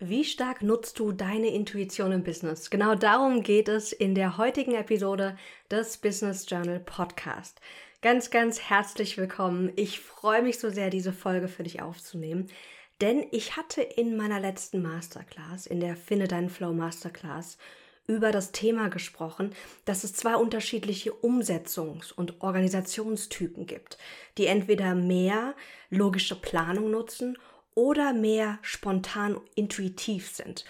Wie stark nutzt du deine Intuition im Business? Genau darum geht es in der heutigen Episode des Business Journal Podcast. Ganz, ganz herzlich willkommen. Ich freue mich so sehr, diese Folge für dich aufzunehmen, denn ich hatte in meiner letzten Masterclass, in der Finde Dein Flow Masterclass, über das Thema gesprochen, dass es zwei unterschiedliche Umsetzungs- und Organisationstypen gibt, die entweder mehr logische Planung nutzen oder mehr spontan intuitiv sind.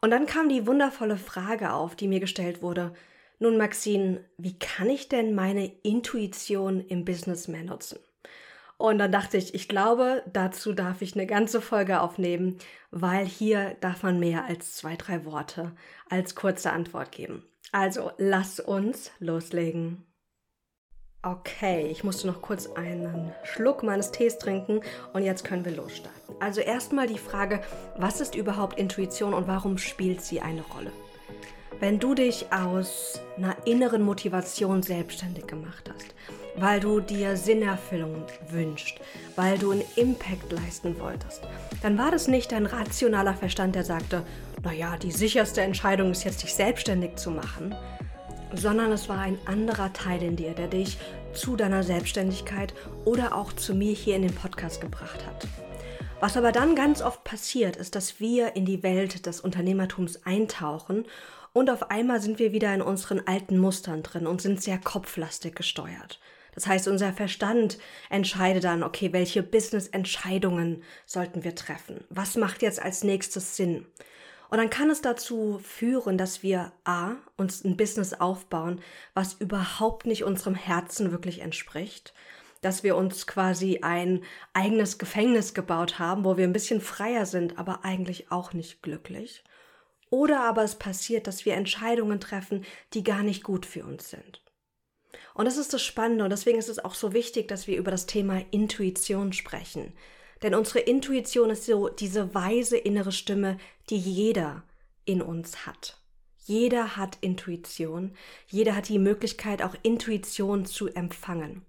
Und dann kam die wundervolle Frage auf, die mir gestellt wurde. Nun, Maxine, wie kann ich denn meine Intuition im Business mehr nutzen? Und dann dachte ich, ich glaube, dazu darf ich eine ganze Folge aufnehmen, weil hier darf man mehr als zwei, drei Worte als kurze Antwort geben. Also, lass uns loslegen. Okay, ich musste noch kurz einen Schluck meines Tees trinken und jetzt können wir losstarten. Also erstmal die Frage, was ist überhaupt Intuition und warum spielt sie eine Rolle? Wenn du dich aus einer inneren Motivation selbstständig gemacht hast, weil du dir Sinnerfüllung wünschst, weil du einen Impact leisten wolltest, dann war das nicht dein rationaler Verstand, der sagte, naja, die sicherste Entscheidung ist jetzt, dich selbstständig zu machen, sondern es war ein anderer Teil in dir, der dich zu deiner Selbstständigkeit oder auch zu mir hier in den Podcast gebracht hat. Was aber dann ganz oft passiert, ist, dass wir in die Welt des Unternehmertums eintauchen und auf einmal sind wir wieder in unseren alten Mustern drin und sind sehr kopflastig gesteuert. Das heißt, unser Verstand entscheidet dann, okay, welche Business-Entscheidungen sollten wir treffen? Was macht jetzt als nächstes Sinn? Und dann kann es dazu führen, dass wir A, uns ein Business aufbauen, was überhaupt nicht unserem Herzen wirklich entspricht, dass wir uns quasi ein eigenes Gefängnis gebaut haben, wo wir ein bisschen freier sind, aber eigentlich auch nicht glücklich. Oder aber es passiert, dass wir Entscheidungen treffen, die gar nicht gut für uns sind. Und das ist das Spannende und deswegen ist es auch so wichtig, dass wir über das Thema Intuition sprechen. Denn unsere Intuition ist so diese weise innere Stimme, die jeder in uns hat. Jeder hat Intuition. Jeder hat die Möglichkeit, auch Intuition zu empfangen.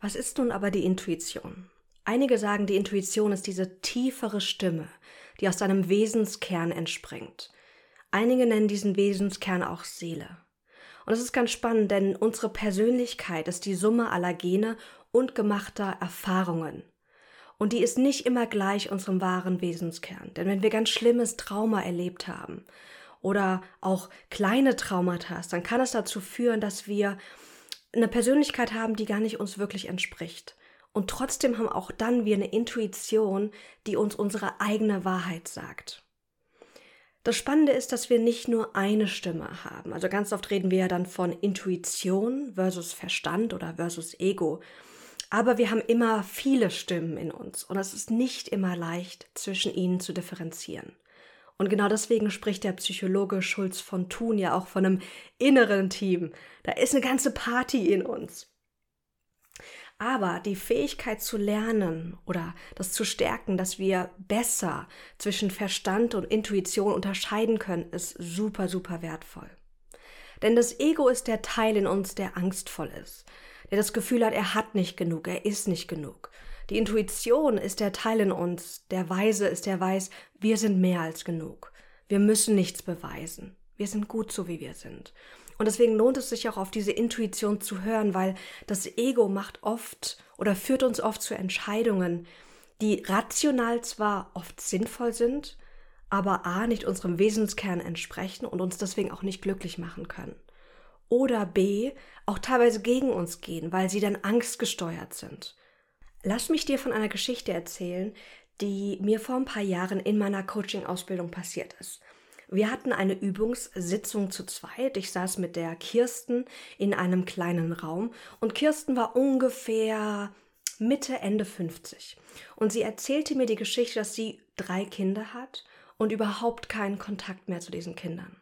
Was ist nun aber die Intuition? Einige sagen, die Intuition ist diese tiefere Stimme, die aus deinem Wesenskern entspringt. Einige nennen diesen Wesenskern auch Seele. Und es ist ganz spannend, denn unsere Persönlichkeit ist die Summe aller Gene und gemachter Erfahrungen. Und die ist nicht immer gleich unserem wahren Wesenskern. Denn wenn wir ganz schlimmes Trauma erlebt haben oder auch kleine Traumata, dann kann es dazu führen, dass wir eine Persönlichkeit haben, die gar nicht uns wirklich entspricht. Und trotzdem haben auch dann wir eine Intuition, die uns unsere eigene Wahrheit sagt. Das Spannende ist, dass wir nicht nur eine Stimme haben. Also ganz oft reden wir ja dann von Intuition versus Verstand oder versus Ego. Aber wir haben immer viele Stimmen in uns und es ist nicht immer leicht, zwischen ihnen zu differenzieren. Und genau deswegen spricht der Psychologe Schulz von Thun ja auch von einem inneren Team. Da ist eine ganze Party in uns. Aber die Fähigkeit zu lernen oder das zu stärken, dass wir besser zwischen Verstand und Intuition unterscheiden können, ist super, super wertvoll. Denn das Ego ist der Teil in uns, der angstvoll ist der das Gefühl hat, er hat nicht genug, er ist nicht genug. Die Intuition ist der Teil in uns, der Weise ist der weiß, wir sind mehr als genug. Wir müssen nichts beweisen. Wir sind gut so, wie wir sind. Und deswegen lohnt es sich auch auf diese Intuition zu hören, weil das Ego macht oft oder führt uns oft zu Entscheidungen, die rational zwar oft sinnvoll sind, aber a nicht unserem Wesenskern entsprechen und uns deswegen auch nicht glücklich machen können oder B auch teilweise gegen uns gehen, weil sie dann angstgesteuert sind. Lass mich dir von einer Geschichte erzählen, die mir vor ein paar Jahren in meiner Coaching-Ausbildung passiert ist. Wir hatten eine Übungssitzung zu zweit. Ich saß mit der Kirsten in einem kleinen Raum und Kirsten war ungefähr Mitte, Ende 50. Und sie erzählte mir die Geschichte, dass sie drei Kinder hat und überhaupt keinen Kontakt mehr zu diesen Kindern.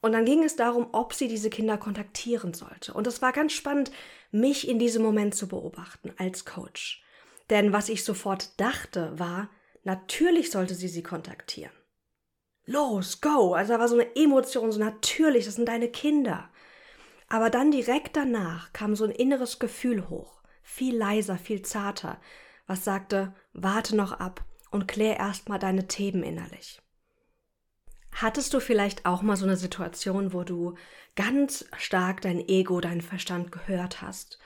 Und dann ging es darum, ob sie diese Kinder kontaktieren sollte. Und es war ganz spannend, mich in diesem Moment zu beobachten als Coach. Denn was ich sofort dachte, war, natürlich sollte sie sie kontaktieren. Los, go! Also da war so eine Emotion, so natürlich, das sind deine Kinder. Aber dann direkt danach kam so ein inneres Gefühl hoch, viel leiser, viel zarter, was sagte, warte noch ab und klär erstmal deine Themen innerlich. Hattest du vielleicht auch mal so eine Situation, wo du ganz stark dein Ego, deinen Verstand gehört hast,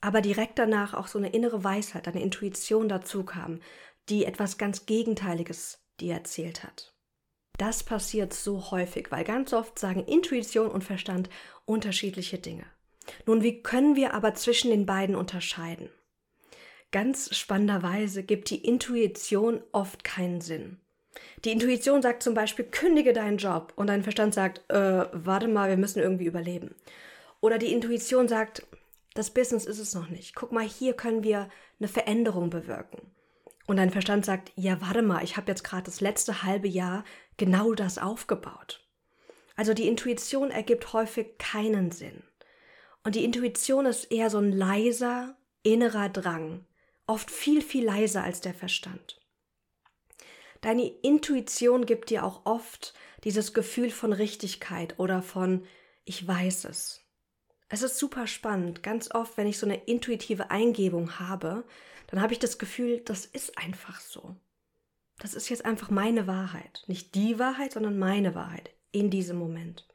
aber direkt danach auch so eine innere Weisheit, eine Intuition dazu kam, die etwas ganz Gegenteiliges dir erzählt hat? Das passiert so häufig, weil ganz oft sagen Intuition und Verstand unterschiedliche Dinge. Nun, wie können wir aber zwischen den beiden unterscheiden? Ganz spannenderweise gibt die Intuition oft keinen Sinn. Die Intuition sagt zum Beispiel, kündige deinen Job und dein Verstand sagt, äh, warte mal, wir müssen irgendwie überleben. Oder die Intuition sagt, das Business ist es noch nicht. Guck mal, hier können wir eine Veränderung bewirken. Und dein Verstand sagt, ja, warte mal, ich habe jetzt gerade das letzte halbe Jahr genau das aufgebaut. Also die Intuition ergibt häufig keinen Sinn. Und die Intuition ist eher so ein leiser, innerer Drang, oft viel, viel leiser als der Verstand. Deine Intuition gibt dir auch oft dieses Gefühl von Richtigkeit oder von ich weiß es. Es ist super spannend. Ganz oft, wenn ich so eine intuitive Eingebung habe, dann habe ich das Gefühl, das ist einfach so. Das ist jetzt einfach meine Wahrheit. Nicht die Wahrheit, sondern meine Wahrheit in diesem Moment.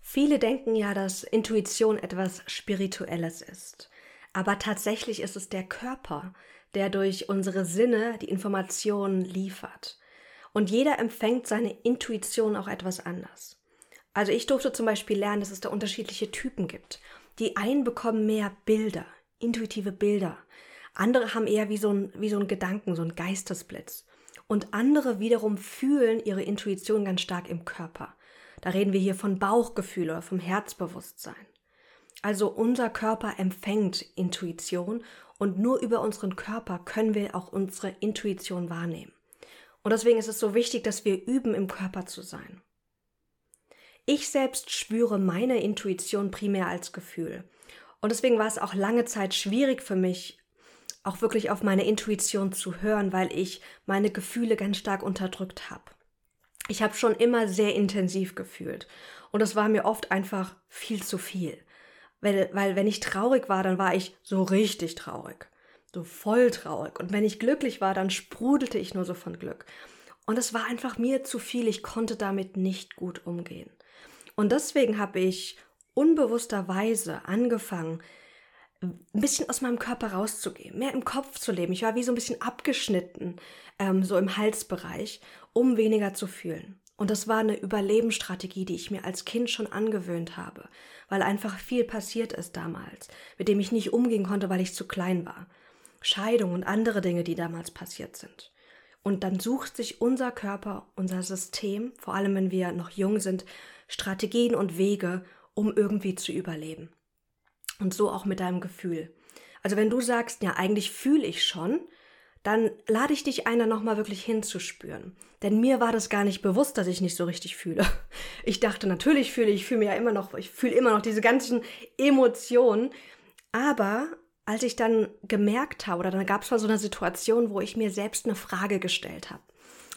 Viele denken ja, dass Intuition etwas Spirituelles ist. Aber tatsächlich ist es der Körper, der durch unsere Sinne die Informationen liefert. Und jeder empfängt seine Intuition auch etwas anders. Also ich durfte zum Beispiel lernen, dass es da unterschiedliche Typen gibt. Die einen bekommen mehr Bilder, intuitive Bilder. Andere haben eher wie so ein, wie so ein Gedanken, so ein Geistesblitz. Und andere wiederum fühlen ihre Intuition ganz stark im Körper. Da reden wir hier von Bauchgefühl oder vom Herzbewusstsein. Also unser Körper empfängt Intuition und nur über unseren Körper können wir auch unsere Intuition wahrnehmen. Und deswegen ist es so wichtig, dass wir üben, im Körper zu sein. Ich selbst spüre meine Intuition primär als Gefühl. Und deswegen war es auch lange Zeit schwierig für mich, auch wirklich auf meine Intuition zu hören, weil ich meine Gefühle ganz stark unterdrückt habe. Ich habe schon immer sehr intensiv gefühlt. Und es war mir oft einfach viel zu viel. Weil, weil wenn ich traurig war, dann war ich so richtig traurig. So voll traurig. Und wenn ich glücklich war, dann sprudelte ich nur so von Glück. Und es war einfach mir zu viel. Ich konnte damit nicht gut umgehen. Und deswegen habe ich unbewussterweise angefangen, ein bisschen aus meinem Körper rauszugehen, mehr im Kopf zu leben. Ich war wie so ein bisschen abgeschnitten, ähm, so im Halsbereich, um weniger zu fühlen. Und das war eine Überlebensstrategie, die ich mir als Kind schon angewöhnt habe, weil einfach viel passiert ist damals, mit dem ich nicht umgehen konnte, weil ich zu klein war. Scheidung und andere Dinge, die damals passiert sind. Und dann sucht sich unser Körper, unser System, vor allem wenn wir noch jung sind, Strategien und Wege, um irgendwie zu überleben. Und so auch mit deinem Gefühl. Also wenn du sagst, ja, eigentlich fühle ich schon, dann lade ich dich ein, da nochmal wirklich hinzuspüren. Denn mir war das gar nicht bewusst, dass ich nicht so richtig fühle. Ich dachte, natürlich fühle ich, fühle mir ja immer noch, ich fühle immer noch diese ganzen Emotionen. Aber als ich dann gemerkt habe, oder dann gab es mal so eine Situation, wo ich mir selbst eine Frage gestellt habe.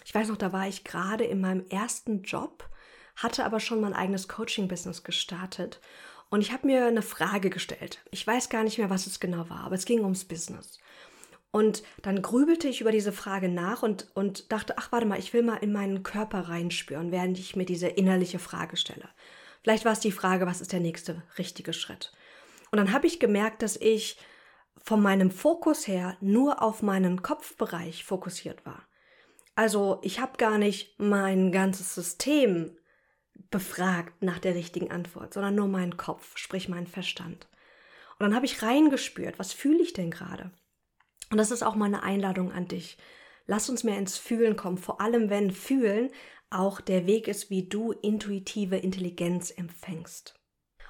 Ich weiß noch, da war ich gerade in meinem ersten Job, hatte aber schon mein eigenes Coaching-Business gestartet und ich habe mir eine Frage gestellt. Ich weiß gar nicht mehr, was es genau war, aber es ging ums Business. Und dann grübelte ich über diese Frage nach und, und dachte, ach warte mal, ich will mal in meinen Körper reinspüren, während ich mir diese innerliche Frage stelle. Vielleicht war es die Frage, was ist der nächste richtige Schritt? Und dann habe ich gemerkt, dass ich von meinem Fokus her nur auf meinen Kopfbereich fokussiert war. Also ich habe gar nicht mein ganzes System befragt nach der richtigen Antwort, sondern nur meinen Kopf, sprich meinen Verstand. Und dann habe ich reingespürt, was fühle ich denn gerade? Und das ist auch meine Einladung an dich. Lass uns mehr ins Fühlen kommen, vor allem wenn Fühlen auch der Weg ist, wie du intuitive Intelligenz empfängst.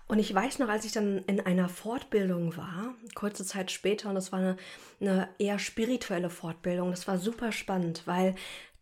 Und ich weiß noch, als ich dann in einer Fortbildung war, kurze Zeit später, und das war eine, eine eher spirituelle Fortbildung, das war super spannend, weil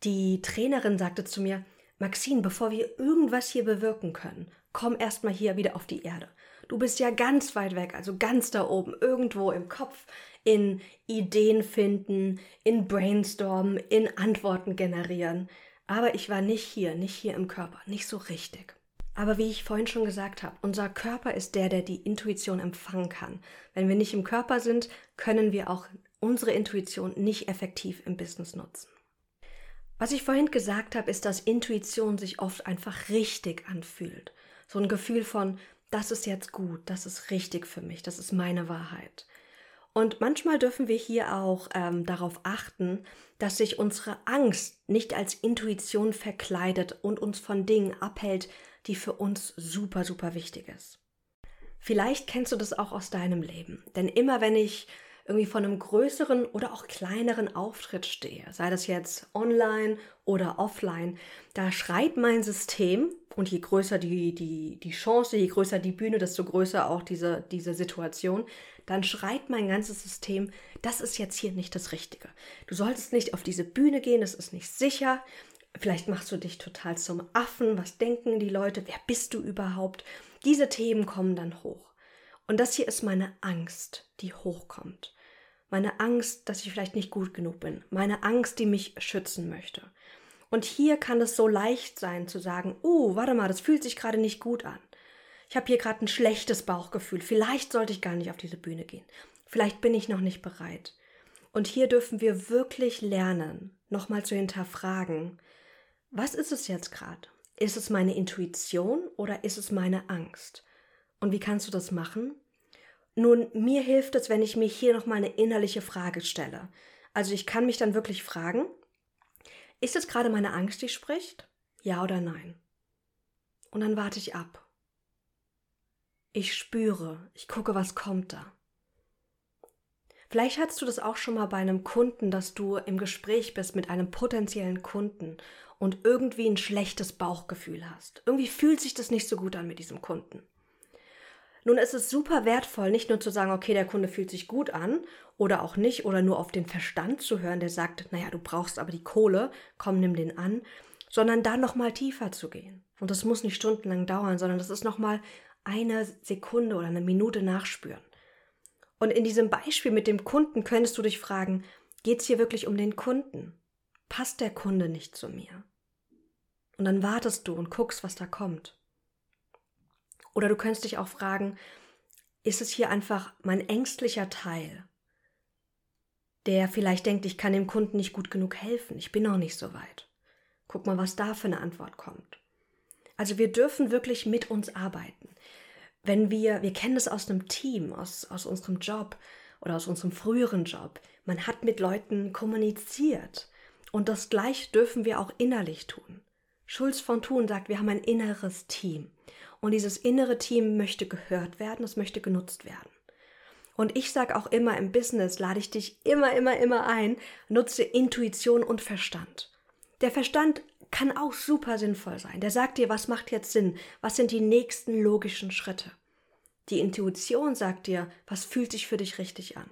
die Trainerin sagte zu mir, Maxine, bevor wir irgendwas hier bewirken können, komm erstmal hier wieder auf die Erde. Du bist ja ganz weit weg, also ganz da oben, irgendwo im Kopf, in Ideen finden, in Brainstormen, in Antworten generieren. Aber ich war nicht hier, nicht hier im Körper, nicht so richtig. Aber wie ich vorhin schon gesagt habe, unser Körper ist der, der die Intuition empfangen kann. Wenn wir nicht im Körper sind, können wir auch unsere Intuition nicht effektiv im Business nutzen. Was ich vorhin gesagt habe, ist, dass Intuition sich oft einfach richtig anfühlt. So ein Gefühl von, das ist jetzt gut, das ist richtig für mich, das ist meine Wahrheit. Und manchmal dürfen wir hier auch ähm, darauf achten, dass sich unsere Angst nicht als Intuition verkleidet und uns von Dingen abhält, die für uns super, super wichtig ist. Vielleicht kennst du das auch aus deinem Leben. Denn immer wenn ich irgendwie von einem größeren oder auch kleineren Auftritt stehe, sei das jetzt online oder offline, da schreit mein System, und je größer die, die, die Chance, je größer die Bühne, desto größer auch diese, diese Situation, dann schreit mein ganzes System, das ist jetzt hier nicht das Richtige. Du solltest nicht auf diese Bühne gehen, das ist nicht sicher. Vielleicht machst du dich total zum Affen. Was denken die Leute? Wer bist du überhaupt? Diese Themen kommen dann hoch. Und das hier ist meine Angst, die hochkommt. Meine Angst, dass ich vielleicht nicht gut genug bin. Meine Angst, die mich schützen möchte. Und hier kann es so leicht sein zu sagen, oh, warte mal, das fühlt sich gerade nicht gut an. Ich habe hier gerade ein schlechtes Bauchgefühl. Vielleicht sollte ich gar nicht auf diese Bühne gehen. Vielleicht bin ich noch nicht bereit. Und hier dürfen wir wirklich lernen, nochmal zu hinterfragen, was ist es jetzt gerade? Ist es meine Intuition oder ist es meine Angst? Und wie kannst du das machen? Nun, mir hilft es, wenn ich mir hier nochmal eine innerliche Frage stelle. Also ich kann mich dann wirklich fragen, ist es gerade meine Angst, die spricht? Ja oder nein? Und dann warte ich ab. Ich spüre, ich gucke, was kommt da. Vielleicht hattest du das auch schon mal bei einem Kunden, dass du im Gespräch bist mit einem potenziellen Kunden und irgendwie ein schlechtes Bauchgefühl hast. Irgendwie fühlt sich das nicht so gut an mit diesem Kunden. Nun ist es super wertvoll, nicht nur zu sagen, okay, der Kunde fühlt sich gut an oder auch nicht oder nur auf den Verstand zu hören, der sagt, naja, du brauchst aber die Kohle, komm, nimm den an, sondern da nochmal tiefer zu gehen. Und das muss nicht stundenlang dauern, sondern das ist nochmal eine Sekunde oder eine Minute nachspüren. Und in diesem Beispiel mit dem Kunden könntest du dich fragen, geht es hier wirklich um den Kunden? Passt der Kunde nicht zu mir? Und dann wartest du und guckst, was da kommt. Oder du könntest dich auch fragen, ist es hier einfach mein ängstlicher Teil, der vielleicht denkt, ich kann dem Kunden nicht gut genug helfen, ich bin noch nicht so weit. Guck mal, was da für eine Antwort kommt. Also wir dürfen wirklich mit uns arbeiten. Wenn wir, wir kennen es aus einem Team, aus, aus unserem Job oder aus unserem früheren Job, man hat mit Leuten kommuniziert. Und das gleich dürfen wir auch innerlich tun. Schulz von Thun sagt, wir haben ein inneres Team. Und dieses innere Team möchte gehört werden, es möchte genutzt werden. Und ich sage auch immer im Business, lade ich dich immer, immer, immer ein, nutze Intuition und Verstand. Der Verstand kann auch super sinnvoll sein. Der sagt dir, was macht jetzt Sinn? Was sind die nächsten logischen Schritte? Die Intuition sagt dir, was fühlt sich für dich richtig an?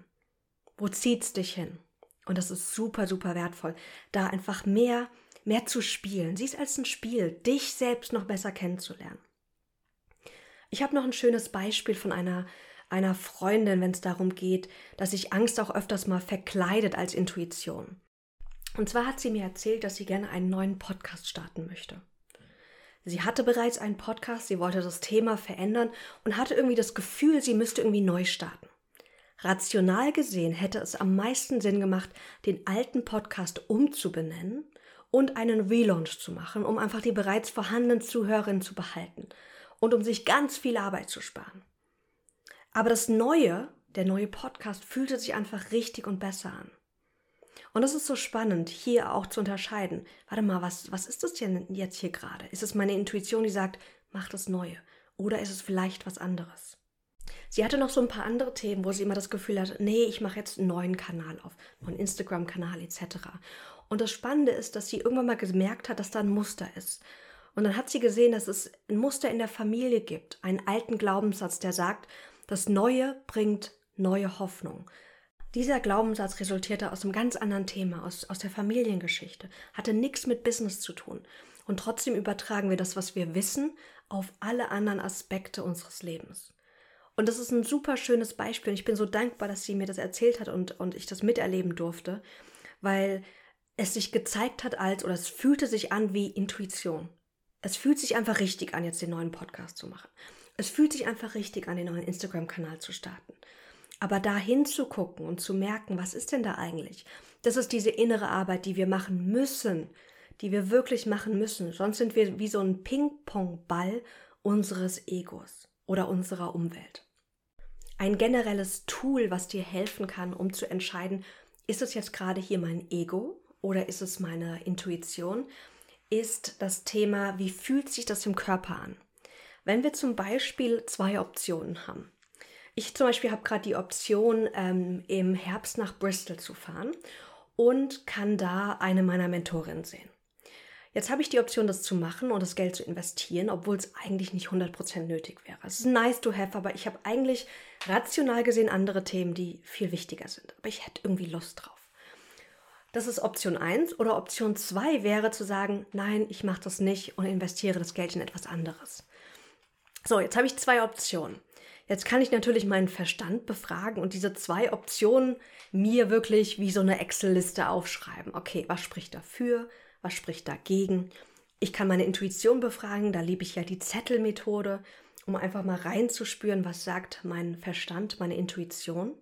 Wo zieht's dich hin? Und das ist super, super wertvoll, da einfach mehr, mehr zu spielen. Sieh es als ein Spiel, dich selbst noch besser kennenzulernen. Ich habe noch ein schönes Beispiel von einer, einer Freundin, wenn es darum geht, dass sich Angst auch öfters mal verkleidet als Intuition. Und zwar hat sie mir erzählt, dass sie gerne einen neuen Podcast starten möchte. Sie hatte bereits einen Podcast, sie wollte das Thema verändern und hatte irgendwie das Gefühl, sie müsste irgendwie neu starten. Rational gesehen hätte es am meisten Sinn gemacht, den alten Podcast umzubenennen und einen Relaunch zu machen, um einfach die bereits vorhandenen Zuhörerinnen zu behalten und um sich ganz viel Arbeit zu sparen. Aber das Neue, der neue Podcast, fühlte sich einfach richtig und besser an. Und es ist so spannend, hier auch zu unterscheiden. Warte mal, was, was ist das denn jetzt hier gerade? Ist es meine Intuition, die sagt, mach das Neue? Oder ist es vielleicht was anderes? Sie hatte noch so ein paar andere Themen, wo sie immer das Gefühl hatte, nee, ich mache jetzt einen neuen Kanal auf, einen Instagram-Kanal etc. Und das Spannende ist, dass sie irgendwann mal gemerkt hat, dass da ein Muster ist. Und dann hat sie gesehen, dass es ein Muster in der Familie gibt, einen alten Glaubenssatz, der sagt, das Neue bringt neue Hoffnung. Dieser Glaubenssatz resultierte aus einem ganz anderen Thema, aus, aus der Familiengeschichte, hatte nichts mit Business zu tun. Und trotzdem übertragen wir das, was wir wissen, auf alle anderen Aspekte unseres Lebens. Und das ist ein super schönes Beispiel. Und ich bin so dankbar, dass sie mir das erzählt hat und, und ich das miterleben durfte, weil es sich gezeigt hat als, oder es fühlte sich an wie Intuition. Es fühlt sich einfach richtig an, jetzt den neuen Podcast zu machen. Es fühlt sich einfach richtig an, den neuen Instagram-Kanal zu starten. Aber da hinzugucken und zu merken, was ist denn da eigentlich? Das ist diese innere Arbeit, die wir machen müssen, die wir wirklich machen müssen. Sonst sind wir wie so ein Ping-Pong-Ball unseres Egos oder unserer Umwelt. Ein generelles Tool, was dir helfen kann, um zu entscheiden, ist es jetzt gerade hier mein Ego oder ist es meine Intuition, ist das Thema, wie fühlt sich das im Körper an? Wenn wir zum Beispiel zwei Optionen haben. Ich zum Beispiel habe gerade die Option, ähm, im Herbst nach Bristol zu fahren und kann da eine meiner Mentorinnen sehen. Jetzt habe ich die Option, das zu machen und das Geld zu investieren, obwohl es eigentlich nicht 100% nötig wäre. Es ist nice to have, aber ich habe eigentlich rational gesehen andere Themen, die viel wichtiger sind. Aber ich hätte irgendwie Lust drauf. Das ist Option 1 oder Option 2 wäre zu sagen, nein, ich mache das nicht und investiere das Geld in etwas anderes. So, jetzt habe ich zwei Optionen. Jetzt kann ich natürlich meinen Verstand befragen und diese zwei Optionen mir wirklich wie so eine Excel-Liste aufschreiben. Okay, was spricht dafür? Was spricht dagegen? Ich kann meine Intuition befragen, da liebe ich ja die Zettelmethode, um einfach mal reinzuspüren, was sagt mein Verstand, meine Intuition.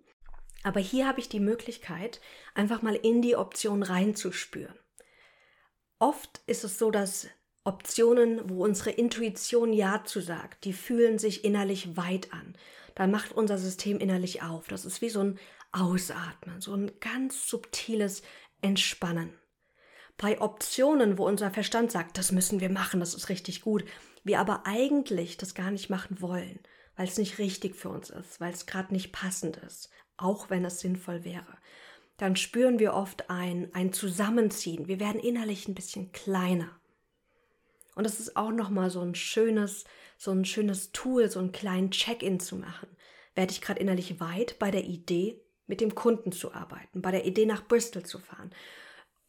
Aber hier habe ich die Möglichkeit, einfach mal in die Option reinzuspüren. Oft ist es so, dass Optionen, wo unsere Intuition Ja zu sagt, die fühlen sich innerlich weit an. Dann macht unser System innerlich auf. Das ist wie so ein Ausatmen, so ein ganz subtiles Entspannen. Bei Optionen, wo unser Verstand sagt, das müssen wir machen, das ist richtig gut, wir aber eigentlich das gar nicht machen wollen, weil es nicht richtig für uns ist, weil es gerade nicht passend ist, auch wenn es sinnvoll wäre, dann spüren wir oft ein, ein Zusammenziehen. Wir werden innerlich ein bisschen kleiner. Und es ist auch nochmal so ein schönes, so ein schönes Tool, so einen kleinen Check-in zu machen. Werde ich gerade innerlich weit bei der Idee, mit dem Kunden zu arbeiten, bei der Idee nach Bristol zu fahren?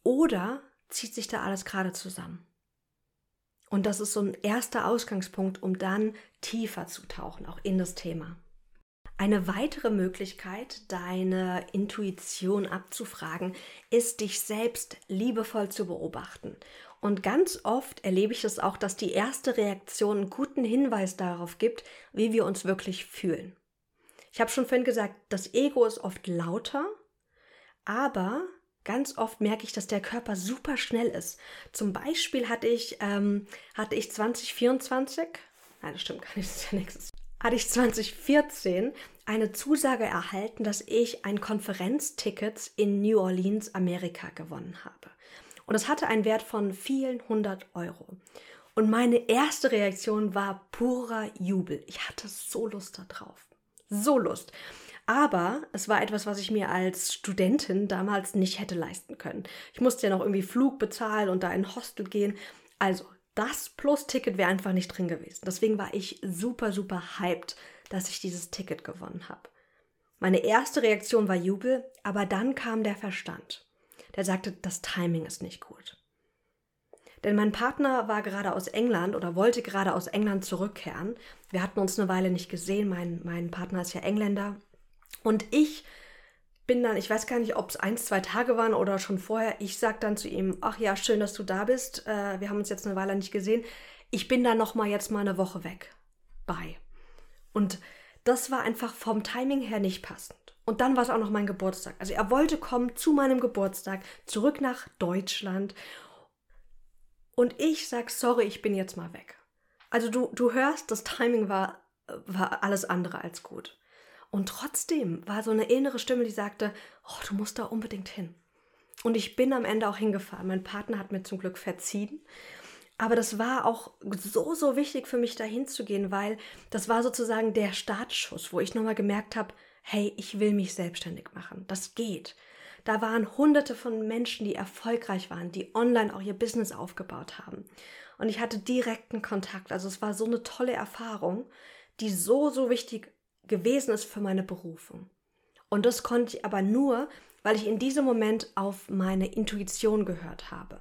Oder zieht sich da alles gerade zusammen? Und das ist so ein erster Ausgangspunkt, um dann tiefer zu tauchen, auch in das Thema. Eine weitere Möglichkeit, deine Intuition abzufragen, ist, dich selbst liebevoll zu beobachten. Und ganz oft erlebe ich es auch, dass die erste Reaktion einen guten Hinweis darauf gibt, wie wir uns wirklich fühlen. Ich habe schon vorhin gesagt, das Ego ist oft lauter, aber ganz oft merke ich, dass der Körper super schnell ist. Zum Beispiel hatte ich, ähm, hatte ich 2024, nein, das stimmt gar nicht, das ist ja nächstes hatte ich 2014 eine Zusage erhalten, dass ich ein Konferenzticket in New Orleans, Amerika gewonnen habe. Und es hatte einen Wert von vielen hundert Euro. Und meine erste Reaktion war purer Jubel. Ich hatte so Lust darauf. So Lust. Aber es war etwas, was ich mir als Studentin damals nicht hätte leisten können. Ich musste ja noch irgendwie Flug bezahlen und da in Hostel gehen. Also, das plus Ticket wäre einfach nicht drin gewesen. Deswegen war ich super, super hyped, dass ich dieses Ticket gewonnen habe. Meine erste Reaktion war Jubel, aber dann kam der Verstand. Der sagte, das Timing ist nicht gut. Denn mein Partner war gerade aus England oder wollte gerade aus England zurückkehren. Wir hatten uns eine Weile nicht gesehen. Mein, mein Partner ist ja Engländer. Und ich bin dann, ich weiß gar nicht, ob es eins, zwei Tage waren oder schon vorher, ich sag dann zu ihm, ach ja, schön, dass du da bist. Äh, wir haben uns jetzt eine Weile nicht gesehen. Ich bin da noch mal jetzt mal eine Woche weg. Bye. Und das war einfach vom Timing her nicht passend. Und dann war es auch noch mein Geburtstag. Also er wollte kommen zu meinem Geburtstag, zurück nach Deutschland. Und ich sag, sorry, ich bin jetzt mal weg. Also du, du hörst, das Timing war, war alles andere als gut. Und trotzdem war so eine innere Stimme, die sagte, oh, du musst da unbedingt hin. Und ich bin am Ende auch hingefahren. Mein Partner hat mir zum Glück verziehen. Aber das war auch so, so wichtig für mich, da hinzugehen, weil das war sozusagen der Startschuss, wo ich nochmal gemerkt habe, hey, ich will mich selbstständig machen. Das geht. Da waren hunderte von Menschen, die erfolgreich waren, die online auch ihr Business aufgebaut haben. Und ich hatte direkten Kontakt. Also es war so eine tolle Erfahrung, die so, so wichtig gewesen ist für meine Berufung. Und das konnte ich aber nur, weil ich in diesem Moment auf meine Intuition gehört habe.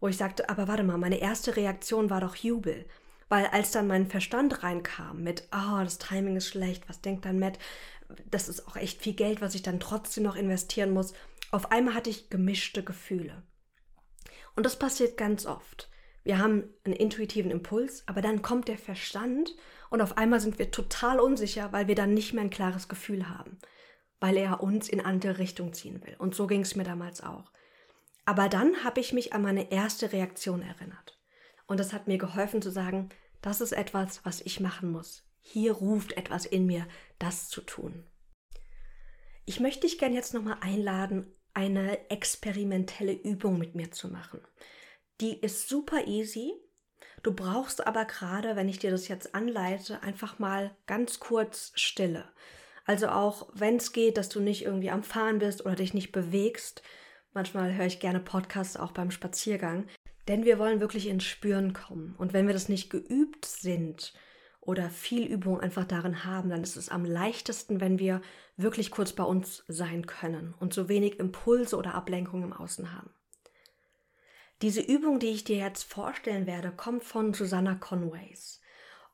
Wo ich sagte, aber warte mal, meine erste Reaktion war doch Jubel. Weil als dann mein Verstand reinkam mit, oh, das Timing ist schlecht, was denkt dann Matt? Das ist auch echt viel Geld, was ich dann trotzdem noch investieren muss. Auf einmal hatte ich gemischte Gefühle. Und das passiert ganz oft. Wir haben einen intuitiven Impuls, aber dann kommt der Verstand und auf einmal sind wir total unsicher, weil wir dann nicht mehr ein klares Gefühl haben, weil er uns in andere Richtung ziehen will. Und so ging es mir damals auch. Aber dann habe ich mich an meine erste Reaktion erinnert. Und das hat mir geholfen zu sagen, das ist etwas, was ich machen muss. Hier ruft etwas in mir, das zu tun. Ich möchte dich gerne jetzt nochmal einladen, eine experimentelle Übung mit mir zu machen. Die ist super easy. Du brauchst aber gerade, wenn ich dir das jetzt anleite, einfach mal ganz kurz Stille. Also auch wenn es geht, dass du nicht irgendwie am Fahren bist oder dich nicht bewegst. Manchmal höre ich gerne Podcasts auch beim Spaziergang. Denn wir wollen wirklich ins Spüren kommen. Und wenn wir das nicht geübt sind oder viel Übung einfach darin haben, dann ist es am leichtesten, wenn wir wirklich kurz bei uns sein können und so wenig Impulse oder Ablenkungen im Außen haben. Diese Übung, die ich dir jetzt vorstellen werde, kommt von Susanna Conways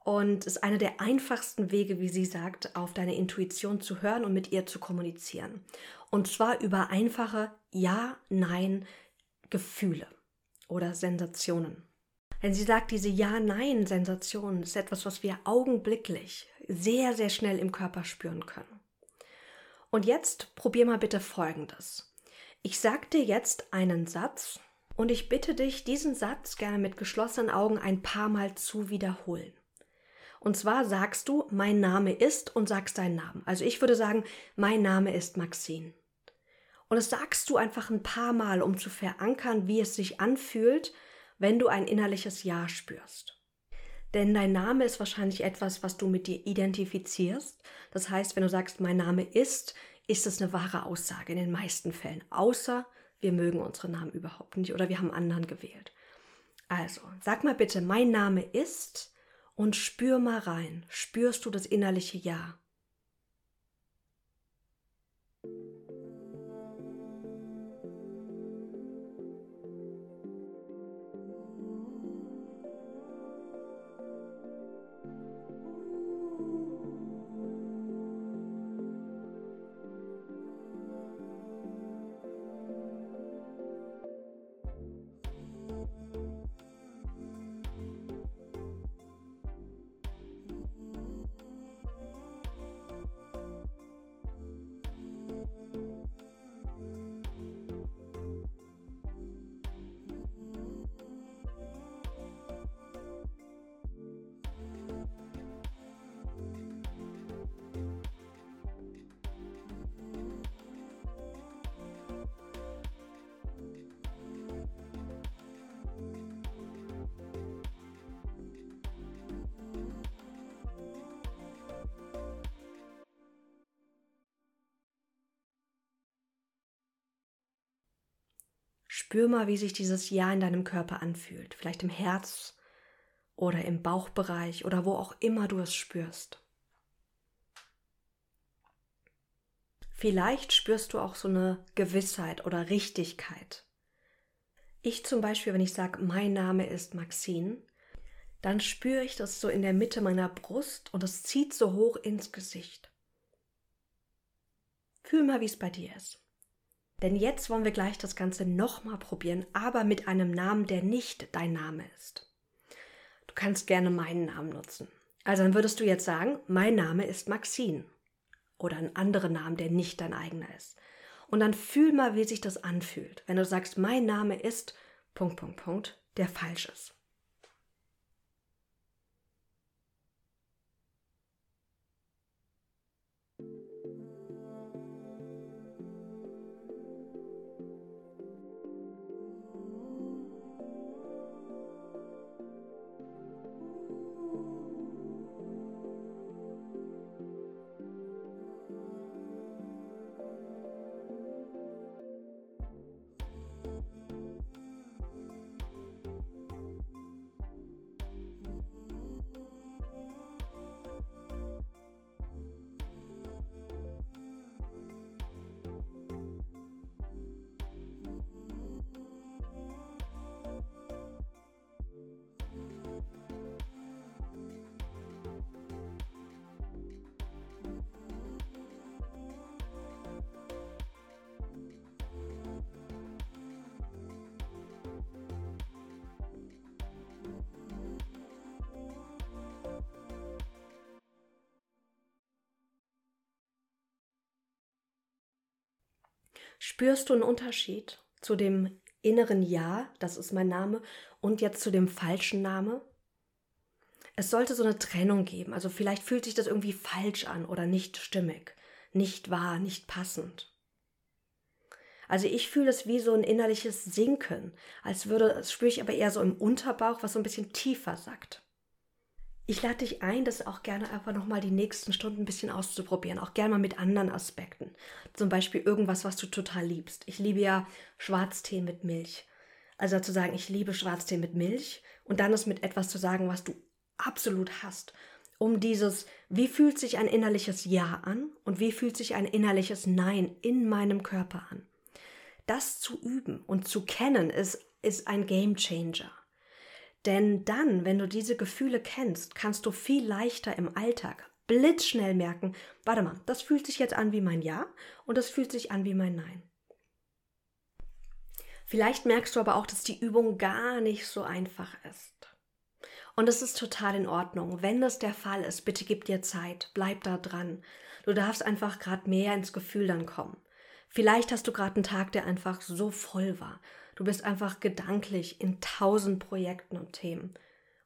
und ist einer der einfachsten Wege, wie sie sagt, auf deine Intuition zu hören und mit ihr zu kommunizieren. Und zwar über einfache Ja, Nein, Gefühle oder Sensationen. Denn sie sagt, diese Ja-Nein-Sensation ist etwas, was wir augenblicklich sehr, sehr schnell im Körper spüren können. Und jetzt probier mal bitte Folgendes. Ich sag dir jetzt einen Satz und ich bitte dich, diesen Satz gerne mit geschlossenen Augen ein paar Mal zu wiederholen. Und zwar sagst du, mein Name ist und sagst deinen Namen. Also ich würde sagen, mein Name ist Maxine. Und das sagst du einfach ein paar Mal, um zu verankern, wie es sich anfühlt, wenn du ein innerliches Ja spürst. Denn dein Name ist wahrscheinlich etwas, was du mit dir identifizierst. Das heißt, wenn du sagst, mein Name ist, ist es eine wahre Aussage in den meisten Fällen. Außer wir mögen unseren Namen überhaupt nicht oder wir haben anderen gewählt. Also, sag mal bitte, mein Name ist und spür mal rein. Spürst du das innerliche Ja? Spür mal, wie sich dieses Ja in deinem Körper anfühlt. Vielleicht im Herz oder im Bauchbereich oder wo auch immer du es spürst. Vielleicht spürst du auch so eine Gewissheit oder Richtigkeit. Ich zum Beispiel, wenn ich sage, mein Name ist Maxine, dann spüre ich das so in der Mitte meiner Brust und es zieht so hoch ins Gesicht. Fühl mal, wie es bei dir ist. Denn jetzt wollen wir gleich das Ganze nochmal probieren, aber mit einem Namen, der nicht dein Name ist. Du kannst gerne meinen Namen nutzen. Also dann würdest du jetzt sagen, mein Name ist Maxine. Oder einen anderen Namen, der nicht dein eigener ist. Und dann fühl mal, wie sich das anfühlt, wenn du sagst, mein Name ist Punkt, Punkt, Punkt, der falsch ist. Spürst du einen Unterschied zu dem inneren Ja, das ist mein Name, und jetzt zu dem falschen Name? Es sollte so eine Trennung geben. Also vielleicht fühlt sich das irgendwie falsch an oder nicht stimmig, nicht wahr, nicht passend. Also ich fühle es wie so ein innerliches Sinken, als würde, das spüre ich aber eher so im Unterbauch, was so ein bisschen tiefer sagt. Ich lade dich ein, das auch gerne einfach nochmal die nächsten Stunden ein bisschen auszuprobieren, auch gerne mal mit anderen Aspekten. Zum Beispiel irgendwas, was du total liebst. Ich liebe ja Schwarztee mit Milch. Also zu sagen, ich liebe Schwarztee mit Milch und dann es mit etwas zu sagen, was du absolut hast. Um dieses, wie fühlt sich ein innerliches Ja an und wie fühlt sich ein innerliches Nein in meinem Körper an. Das zu üben und zu kennen, ist, ist ein Game Changer. Denn dann, wenn du diese Gefühle kennst, kannst du viel leichter im Alltag blitzschnell merken, warte mal, das fühlt sich jetzt an wie mein Ja und das fühlt sich an wie mein Nein. Vielleicht merkst du aber auch, dass die Übung gar nicht so einfach ist. Und es ist total in Ordnung. Wenn das der Fall ist, bitte gib dir Zeit, bleib da dran. Du darfst einfach gerade mehr ins Gefühl dann kommen. Vielleicht hast du gerade einen Tag, der einfach so voll war. Du bist einfach gedanklich in tausend Projekten und Themen.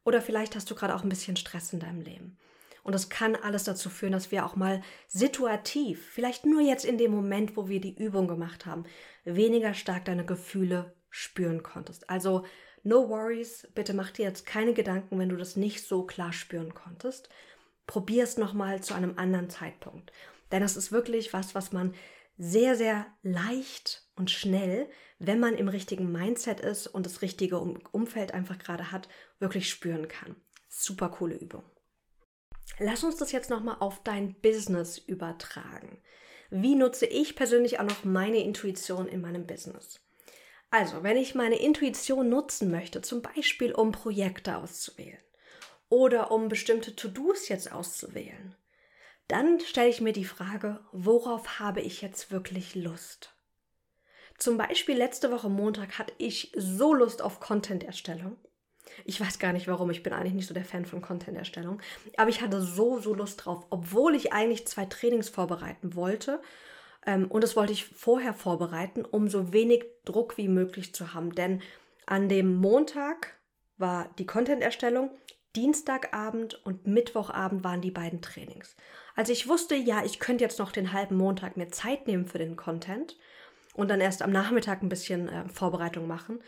Oder vielleicht hast du gerade auch ein bisschen Stress in deinem Leben. Und das kann alles dazu führen, dass wir auch mal situativ, vielleicht nur jetzt in dem Moment, wo wir die Übung gemacht haben, weniger stark deine Gefühle spüren konntest. Also no worries, bitte mach dir jetzt keine Gedanken, wenn du das nicht so klar spüren konntest. Probier es nochmal zu einem anderen Zeitpunkt. Denn das ist wirklich was, was man sehr, sehr leicht und schnell, wenn man im richtigen Mindset ist und das richtige Umfeld einfach gerade hat, wirklich spüren kann. Super coole Übung. Lass uns das jetzt nochmal auf dein Business übertragen. Wie nutze ich persönlich auch noch meine Intuition in meinem Business? Also, wenn ich meine Intuition nutzen möchte, zum Beispiel um Projekte auszuwählen oder um bestimmte To-Dos jetzt auszuwählen, dann stelle ich mir die Frage, worauf habe ich jetzt wirklich Lust? Zum Beispiel letzte Woche Montag hatte ich so Lust auf Content-Erstellung ich weiß gar nicht warum, ich bin eigentlich nicht so der Fan von Content-Erstellung. Aber ich hatte so, so Lust drauf, obwohl ich eigentlich zwei Trainings vorbereiten wollte. Ähm, und das wollte ich vorher vorbereiten, um so wenig Druck wie möglich zu haben. Denn an dem Montag war die Content-Erstellung, Dienstagabend und Mittwochabend waren die beiden Trainings. Also ich wusste, ja, ich könnte jetzt noch den halben Montag mir Zeit nehmen für den Content und dann erst am Nachmittag ein bisschen äh, Vorbereitung machen.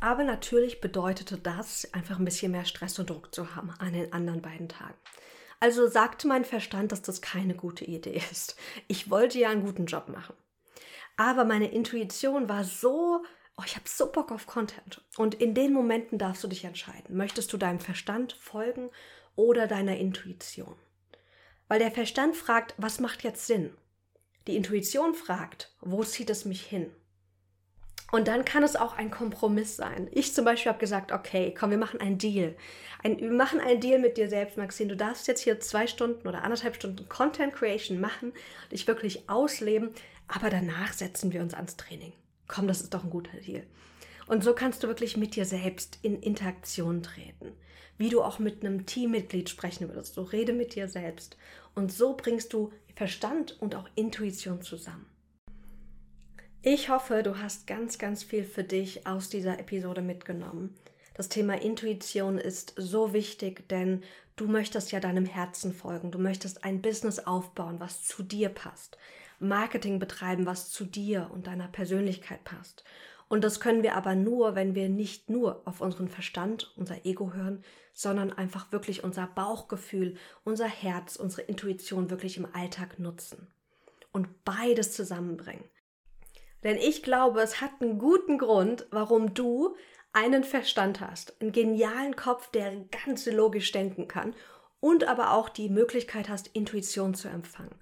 Aber natürlich bedeutete das, einfach ein bisschen mehr Stress und Druck zu haben an den anderen beiden Tagen. Also sagte mein Verstand, dass das keine gute Idee ist. Ich wollte ja einen guten Job machen. Aber meine Intuition war so, oh, ich habe so Bock auf Content. Und in den Momenten darfst du dich entscheiden. Möchtest du deinem Verstand folgen oder deiner Intuition? Weil der Verstand fragt, was macht jetzt Sinn? Die Intuition fragt, wo zieht es mich hin? Und dann kann es auch ein Kompromiss sein. Ich zum Beispiel habe gesagt, okay, komm, wir machen einen Deal. Ein, wir machen einen Deal mit dir selbst, Maxine. Du darfst jetzt hier zwei Stunden oder anderthalb Stunden Content Creation machen, dich wirklich ausleben, aber danach setzen wir uns ans Training. Komm, das ist doch ein guter Deal. Und so kannst du wirklich mit dir selbst in Interaktion treten. Wie du auch mit einem Teammitglied sprechen würdest. So rede mit dir selbst. Und so bringst du Verstand und auch Intuition zusammen. Ich hoffe, du hast ganz, ganz viel für dich aus dieser Episode mitgenommen. Das Thema Intuition ist so wichtig, denn du möchtest ja deinem Herzen folgen. Du möchtest ein Business aufbauen, was zu dir passt. Marketing betreiben, was zu dir und deiner Persönlichkeit passt. Und das können wir aber nur, wenn wir nicht nur auf unseren Verstand, unser Ego hören, sondern einfach wirklich unser Bauchgefühl, unser Herz, unsere Intuition wirklich im Alltag nutzen. Und beides zusammenbringen. Denn ich glaube, es hat einen guten Grund, warum du einen Verstand hast, einen genialen Kopf, der ganz logisch denken kann und aber auch die Möglichkeit hast, Intuition zu empfangen.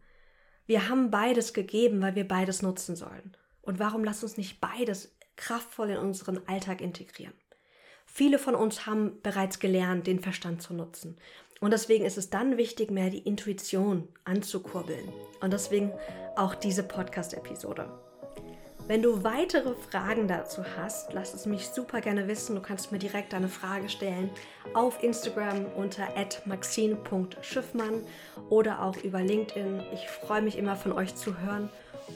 Wir haben beides gegeben, weil wir beides nutzen sollen. Und warum lass uns nicht beides kraftvoll in unseren Alltag integrieren? Viele von uns haben bereits gelernt, den Verstand zu nutzen. Und deswegen ist es dann wichtig, mehr die Intuition anzukurbeln. Und deswegen auch diese Podcast-Episode. Wenn du weitere Fragen dazu hast, lass es mich super gerne wissen. Du kannst mir direkt eine Frage stellen auf Instagram unter maxine.schiffmann oder auch über LinkedIn. Ich freue mich immer von euch zu hören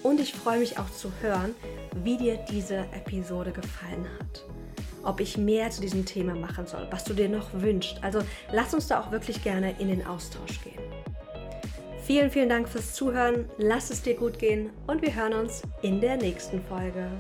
Und ich freue mich auch zu hören, wie dir diese Episode gefallen hat. Ob ich mehr zu diesem Thema machen soll, was du dir noch wünschst. Also lass uns da auch wirklich gerne in den Austausch gehen. Vielen, vielen Dank fürs Zuhören. Lass es dir gut gehen und wir hören uns in der nächsten Folge.